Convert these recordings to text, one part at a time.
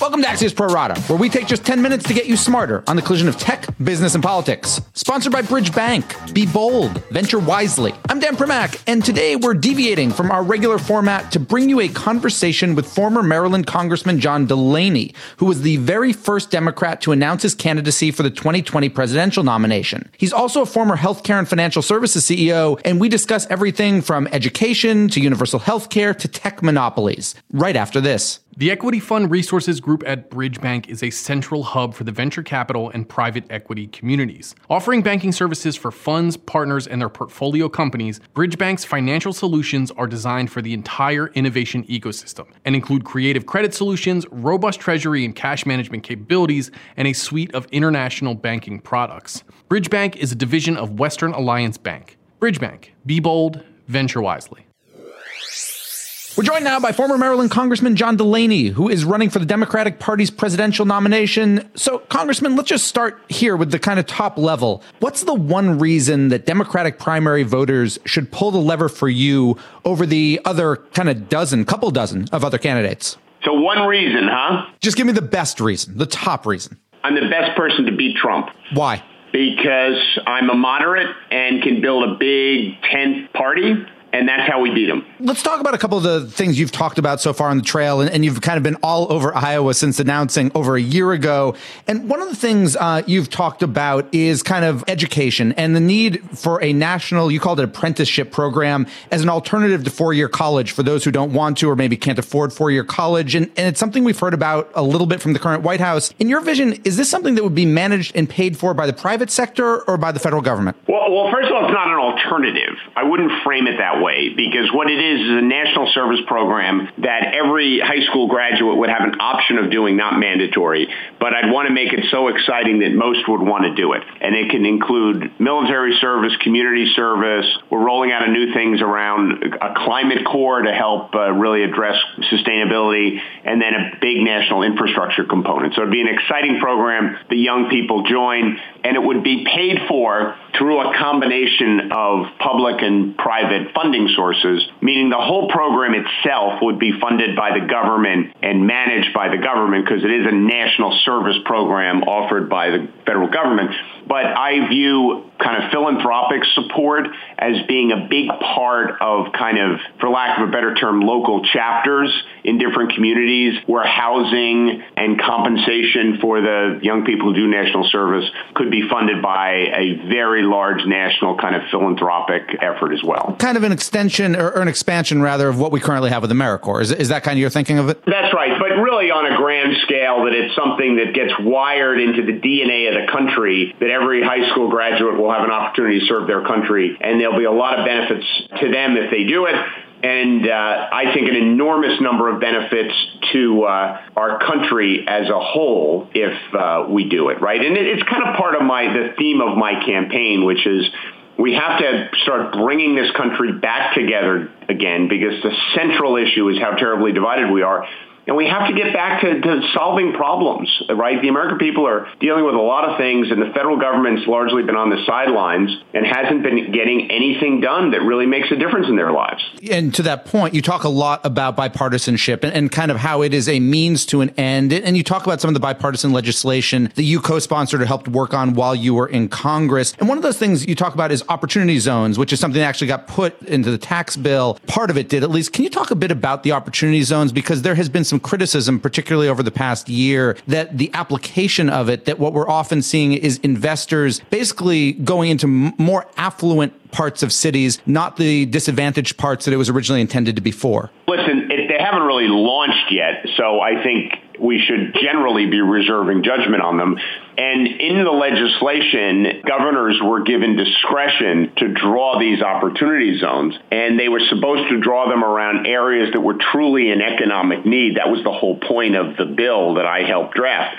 Welcome to Axios Pro Rata, where we take just 10 minutes to get you smarter on the collision of tech, business, and politics. Sponsored by Bridge Bank. Be bold, venture wisely. I'm Dan Primack, and today we're deviating from our regular format to bring you a conversation with former Maryland Congressman John Delaney, who was the very first Democrat to announce his candidacy for the 2020 presidential nomination. He's also a former healthcare and financial services CEO, and we discuss everything from education to universal healthcare to tech monopolies. Right after this. The Equity Fund Resources Group at Bridge Bank is a central hub for the venture capital and private equity communities. Offering banking services for funds, partners, and their portfolio companies, Bridge Bank's financial solutions are designed for the entire innovation ecosystem and include creative credit solutions, robust treasury and cash management capabilities, and a suite of international banking products. Bridge Bank is a division of Western Alliance Bank. Bridge Bank, be bold, venture wisely. We're joined now by former Maryland Congressman John Delaney, who is running for the Democratic Party's presidential nomination. So, Congressman, let's just start here with the kind of top level. What's the one reason that Democratic primary voters should pull the lever for you over the other kind of dozen, couple dozen of other candidates? So, one reason, huh? Just give me the best reason, the top reason. I'm the best person to beat Trump. Why? Because I'm a moderate and can build a big tent party and that's how we beat them. Let's talk about a couple of the things you've talked about so far on the trail, and, and you've kind of been all over Iowa since announcing over a year ago. And one of the things uh, you've talked about is kind of education and the need for a national, you called it apprenticeship program, as an alternative to four year college for those who don't want to or maybe can't afford four year college. And, and it's something we've heard about a little bit from the current White House. In your vision, is this something that would be managed and paid for by the private sector or by the federal government? Well, well first of all, it's not an alternative. I wouldn't frame it that way because what it is is a national service program that every high school graduate would have an option of doing, not mandatory. But I'd want to make it so exciting that most would want to do it. And it can include military service, community service. We're rolling out a new things around a Climate Corps to help uh, really address sustainability, and then a big national infrastructure component. So it'd be an exciting program that young people join, and it would be paid for through a combination of public and private funding sources, meaning the whole program itself would be funded by the government and managed by the government because it is a national service program offered by the federal government. But I view kind of philanthropic support as being a big part of kind of, for lack of a better term, local chapters in different communities where housing and compensation for the young people who do national service could be funded by a very large national kind of philanthropic effort as well. Kind of an extension or, an expansion rather of what we currently have with AmeriCorps. Is, is that kind of your thinking of it? That's right. But really on a grand scale that it's something that gets wired into the DNA of the country that every high school graduate will have an opportunity to serve their country and there'll be a lot of benefits to them if they do it and uh, I think an enormous number of benefits to uh, our country as a whole if uh, we do it right. And it, it's kind of part of my the theme of my campaign, which is we have to start bringing this country back together again because the central issue is how terribly divided we are. And we have to get back to, to, solving problems, right? The American people are dealing with a lot of things, and the federal government's largely been on the sidelines and hasn't been getting anything done that really makes a difference in their lives. And to that point, you talk a lot about bipartisanship and, and kind of how it is a means to an end. And you talk about some of the bipartisan legislation that you co-sponsored or helped work on while you were in Congress. And one of those things you talk about is opportunity zones, which is something that actually got put into the tax bill. Part of it did, at least. Can you talk a bit about the opportunity zones? Because there has been some criticism, particularly over the past year, that the application of it, that what we're often seeing is investors basically going into more affluent parts of cities, not the disadvantaged parts that it was originally intended to be for? Listen, it, they haven't really launched yet, so I think we should generally be reserving judgment on them. And in the legislation, governors were given discretion to draw these opportunity zones, and they were supposed to draw them around areas that were truly in economic need. That was the whole point of the bill that I helped draft.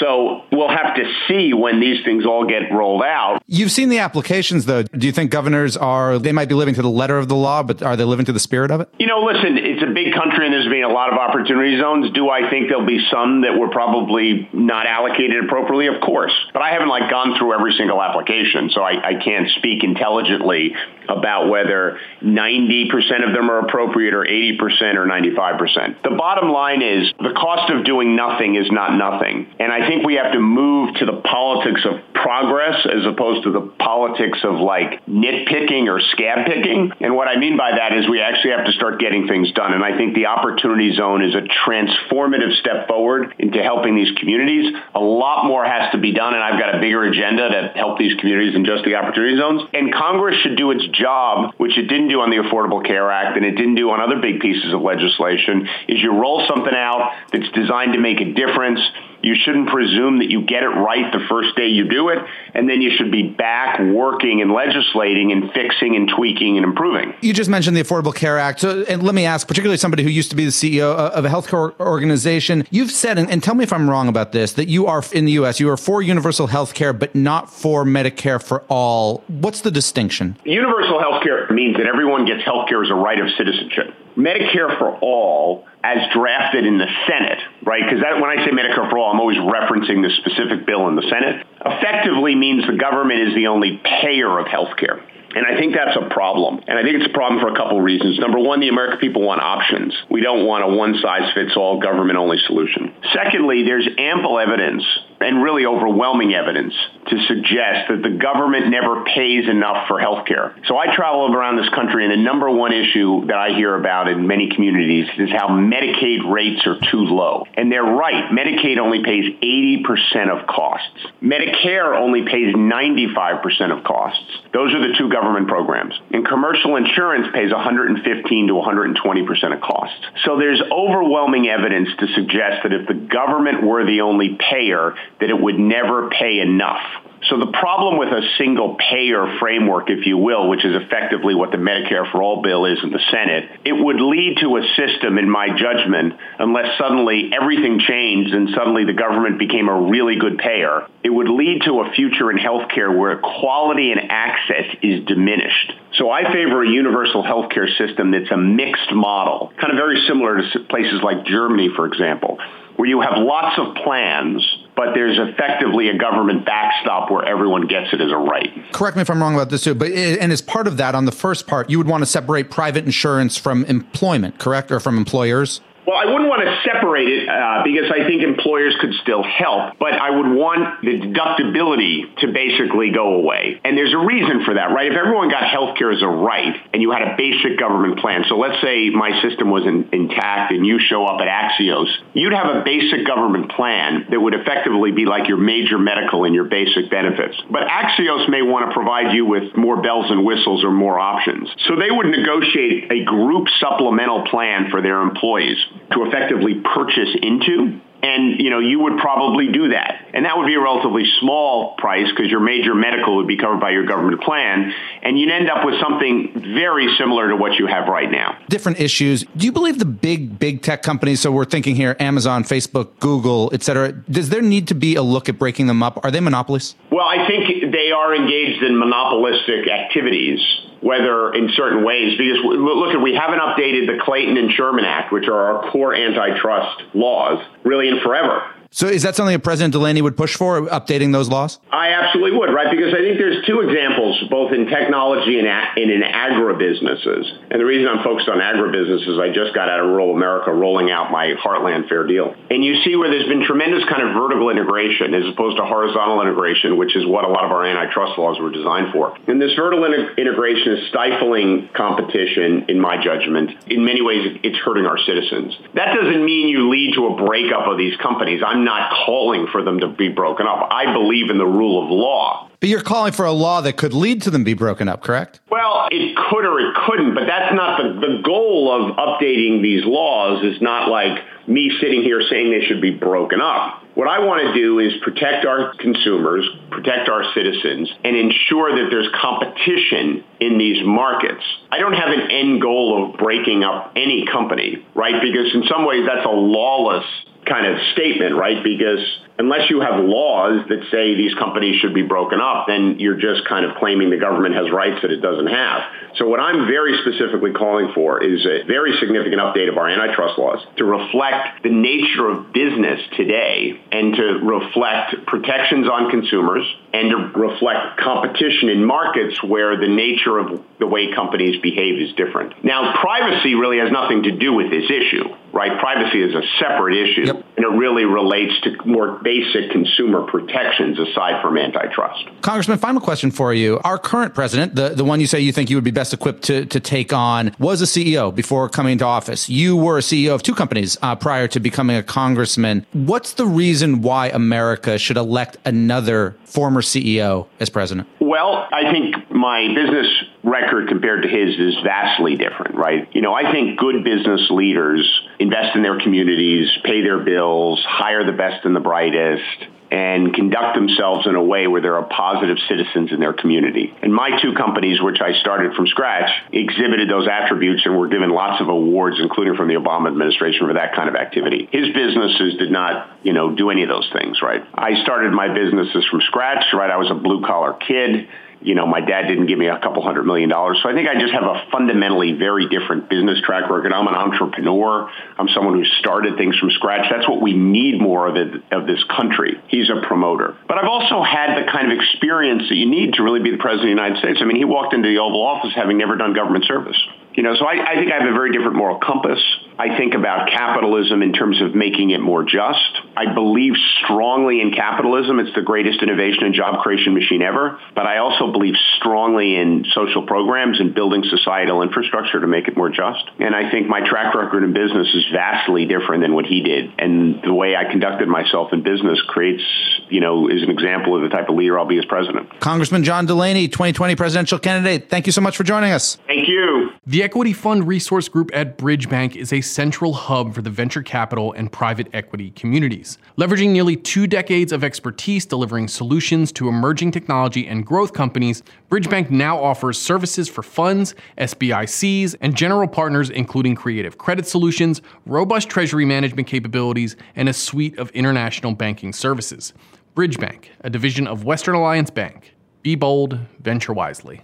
So we'll have to see when these things all get rolled out. You've seen the applications, though. Do you think governors are, they might be living to the letter of the law, but are they living to the spirit of it? You know, listen, it's a big country and there's been a lot of opportunity zones. Do I think there'll be some that were probably not allocated appropriately? Of course. But I haven't like gone through every single application, so I, I can't speak intelligently about whether 90% of them are appropriate or 80% or 95%. The bottom line is the cost of doing nothing is not nothing. And I think we have to move to the politics of progress as opposed to the politics of like nitpicking or scab picking. And what I mean by that is we actually have to start getting things done. And I think the opportunity zone is a transformative step forward into helping these communities. A lot more has to be done. And I've got a bigger agenda to help these communities than just the opportunity zones. And Congress should do its job, which it didn't do on the Affordable Care Act and it didn't do on other big pieces of legislation, is you roll something out that's designed to make a difference you shouldn't presume that you get it right the first day you do it, and then you should be back working and legislating and fixing and tweaking and improving. You just mentioned the Affordable Care Act. So, and let me ask, particularly somebody who used to be the CEO uh, of a healthcare organization, you've said, and, and tell me if I'm wrong about this, that you are in the U.S., you are for universal health care, but not for Medicare for all. What's the distinction? Universal health care means that everyone gets health care as a right of citizenship. Medicare for all, as drafted in the Senate, right? Because when I say Medicare for all, I'm always referencing the specific bill in the Senate, effectively means the government is the only payer of health care. And I think that's a problem. And I think it's a problem for a couple of reasons. Number one, the American people want options. We don't want a one size fits all government only solution. Secondly, there's ample evidence and really overwhelming evidence to suggest that the government never pays enough for health care. So I travel around this country and the number one issue that I hear about in many communities is how Medicaid rates are too low. And they're right. Medicaid only pays 80% of costs. Medicare only pays 95% of costs. Those are the two government programs. And commercial insurance pays 115 to 120% of costs. So there's overwhelming evidence to suggest that if the government were the only payer, that it would never pay enough. So the problem with a single payer framework, if you will, which is effectively what the Medicare for All bill is in the Senate, it would lead to a system, in my judgment, unless suddenly everything changed and suddenly the government became a really good payer, it would lead to a future in healthcare where quality and access is diminished. So I favor a universal healthcare system that's a mixed model, kind of very similar to places like Germany, for example, where you have lots of plans but there's effectively a government backstop where everyone gets it as a right. Correct me if I'm wrong about this too, but and as part of that, on the first part, you would want to separate private insurance from employment, correct, or from employers? Well, I wouldn't want to separate it uh, because I think employers could still help, but I would want the deductibility to basically go away. And there's a reason for that, right? If everyone got health care as a right and you had a basic government plan, so let's say my system was in, intact and you show up at Axios, you'd have a basic government plan that would effectively be like your major medical and your basic benefits. But Axios may want to provide you with more bells and whistles or more options. So they would negotiate a group supplemental plan for their employees to effectively purchase into and you know you would probably do that. And that would be a relatively small price because your major medical would be covered by your government plan and you'd end up with something very similar to what you have right now. Different issues. Do you believe the big big tech companies so we're thinking here amazon facebook google et cetera does there need to be a look at breaking them up? Are they monopolies? Well i think they are engaged in monopolistic activities whether in certain ways, because look, we haven't updated the Clayton and Sherman Act, which are our core antitrust laws, really in forever. So is that something that President Delaney would push for, updating those laws? I absolutely would, right? Because I think there's two examples, both in technology and, in agribusinesses. And the reason I'm focused on agribusiness is I just got out of rural America rolling out my Heartland Fair Deal. And you see where there's been tremendous kind of vertical integration as opposed to horizontal integration, which is what a lot of our antitrust laws were designed for. And this vertical integration is stifling competition, in my judgment. In many ways, it's hurting our citizens. That doesn't mean you lead to a breakup of these companies. I'm not calling for them to be broken up. I believe in the rule of law. But you're calling for a law that could lead to them be broken up, correct? Well, it could or it couldn't, but that's not the, the goal of updating these laws is not like me sitting here saying they should be broken up. What I want to do is protect our consumers, protect our citizens, and ensure that there's competition in these markets. I don't have an end goal of breaking up any company, right? Because in some ways that's a lawless kind of statement, right? Because unless you have laws that say these companies should be broken up, then you're just kind of claiming the government has rights that it doesn't have. So what I'm very specifically calling for is a very significant update of our antitrust laws to reflect the nature of business today and to reflect protections on consumers and to reflect competition in markets where the nature of the way companies behave is different. Now, privacy really has nothing to do with this issue, right? Privacy is a separate issue, yep. And it really relates to more basic consumer protections aside from antitrust. Congressman, final question for you. Our current president, the, the one you say you think you would be best equipped to, to take on, was a CEO before coming into office. You were a CEO of two companies uh, prior to becoming a congressman. What's the reason why America should elect another former CEO as president? Well, I think my business record compared to his is vastly different, right? You know, I think good business leaders invest in their communities, pay their bills, hire the best and the brightest, and conduct themselves in a way where they're a positive citizens in their community. And my two companies, which I started from scratch, exhibited those attributes and were given lots of awards, including from the Obama administration for that kind of activity. His businesses did not, you know, do any of those things, right? I started my businesses from scratch, right? I was a blue collar kid you know, my dad didn't give me a couple hundred million dollars. So I think I just have a fundamentally very different business track record. I'm an entrepreneur. I'm someone who started things from scratch. That's what we need more of it, of this country. He's a promoter. But I've also had the kind of experience that you need to really be the president of the United States. I mean, he walked into the Oval Office having never done government service. You know, so I, I think I have a very different moral compass. I think about capitalism in terms of making it more just. I believe strongly in capitalism. It's the greatest innovation and job creation machine ever. But I also believe strongly in social programs and building societal infrastructure to make it more just. And I think my track record in business is vastly different than what he did. And the way I conducted myself in business creates, you know, is an example of the type of leader I'll be as president. Congressman John Delaney, 2020 presidential candidate. Thank you so much for joining us. Thank you. The Equity Fund Resource Group at Bridge Bank is a central hub for the venture capital and private equity communities. Leveraging nearly two decades of expertise delivering solutions to emerging technology and growth companies, Bridge Bank now offers services for funds, SBICs, and general partners, including creative credit solutions, robust treasury management capabilities, and a suite of international banking services. Bridge Bank, a division of Western Alliance Bank. Be bold, venture wisely.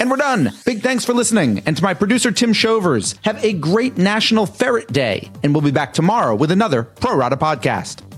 And we're done. Big thanks for listening. And to my producer, Tim Shovers, have a great National Ferret Day. And we'll be back tomorrow with another Pro Rata podcast.